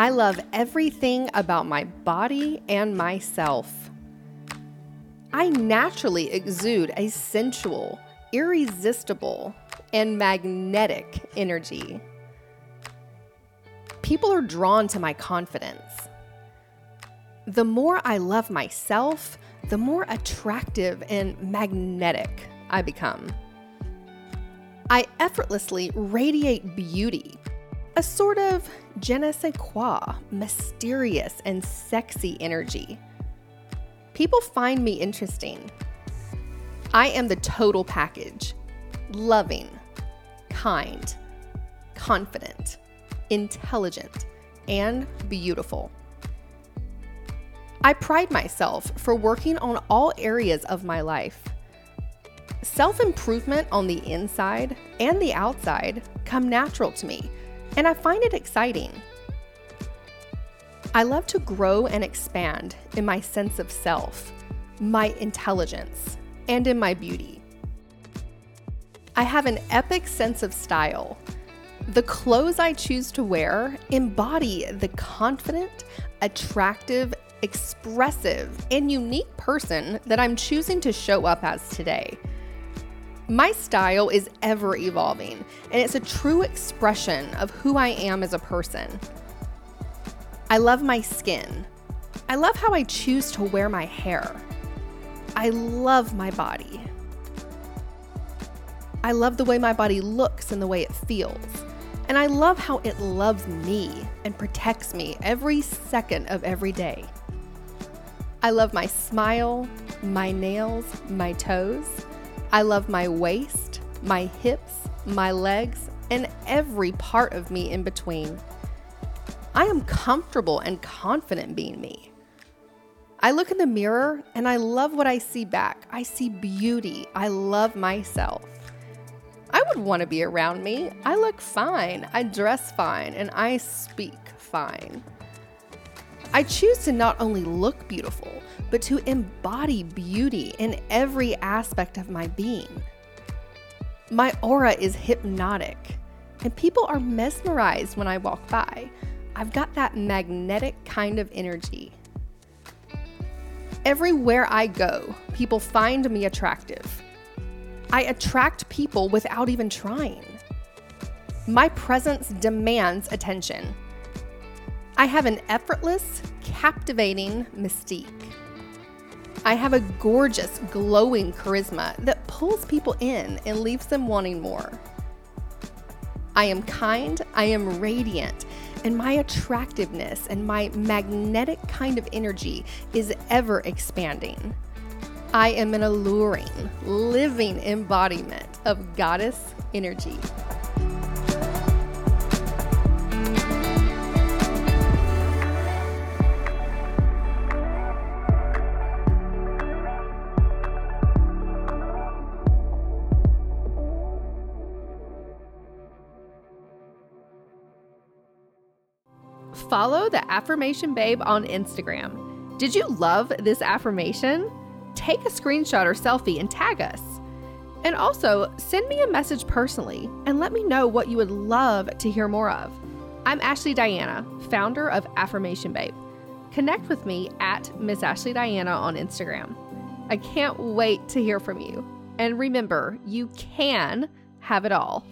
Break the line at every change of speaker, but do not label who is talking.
I love everything about my body and myself. I naturally exude a sensual, irresistible, and magnetic energy. People are drawn to my confidence. The more I love myself, the more attractive and magnetic I become. I effortlessly radiate beauty a sort of je ne sais quoi, mysterious and sexy energy. People find me interesting. I am the total package loving, kind, confident, intelligent, and beautiful. I pride myself for working on all areas of my life. Self improvement on the inside and the outside come natural to me and I find it exciting. I love to grow and expand in my sense of self, my intelligence, and in my beauty. I have an epic sense of style. The clothes I choose to wear embody the confident, attractive, expressive, and unique person that I'm choosing to show up as today. My style is ever evolving, and it's a true expression of who I am as a person. I love my skin. I love how I choose to wear my hair. I love my body. I love the way my body looks and the way it feels. And I love how it loves me and protects me every second of every day. I love my smile, my nails, my toes. I love my waist, my hips, my legs, and every part of me in between. I am comfortable and confident being me. I look in the mirror and I love what I see back. I see beauty. I love myself. I would want to be around me. I look fine. I dress fine and I speak fine. I choose to not only look beautiful, but to embody beauty in every aspect of my being. My aura is hypnotic, and people are mesmerized when I walk by. I've got that magnetic kind of energy. Everywhere I go, people find me attractive. I attract people without even trying. My presence demands attention. I have an effortless, captivating mystique. I have a gorgeous, glowing charisma that pulls people in and leaves them wanting more. I am kind, I am radiant, and my attractiveness and my magnetic kind of energy is ever expanding. I am an alluring, living embodiment of goddess energy. Follow the Affirmation Babe on Instagram. Did you love this affirmation? Take a screenshot or selfie and tag us. And also, send me a message personally and let me know what you would love to hear more of. I'm Ashley Diana, founder of Affirmation Babe. Connect with me at Miss Ashley Diana on Instagram. I can't wait to hear from you. And remember, you can have it all.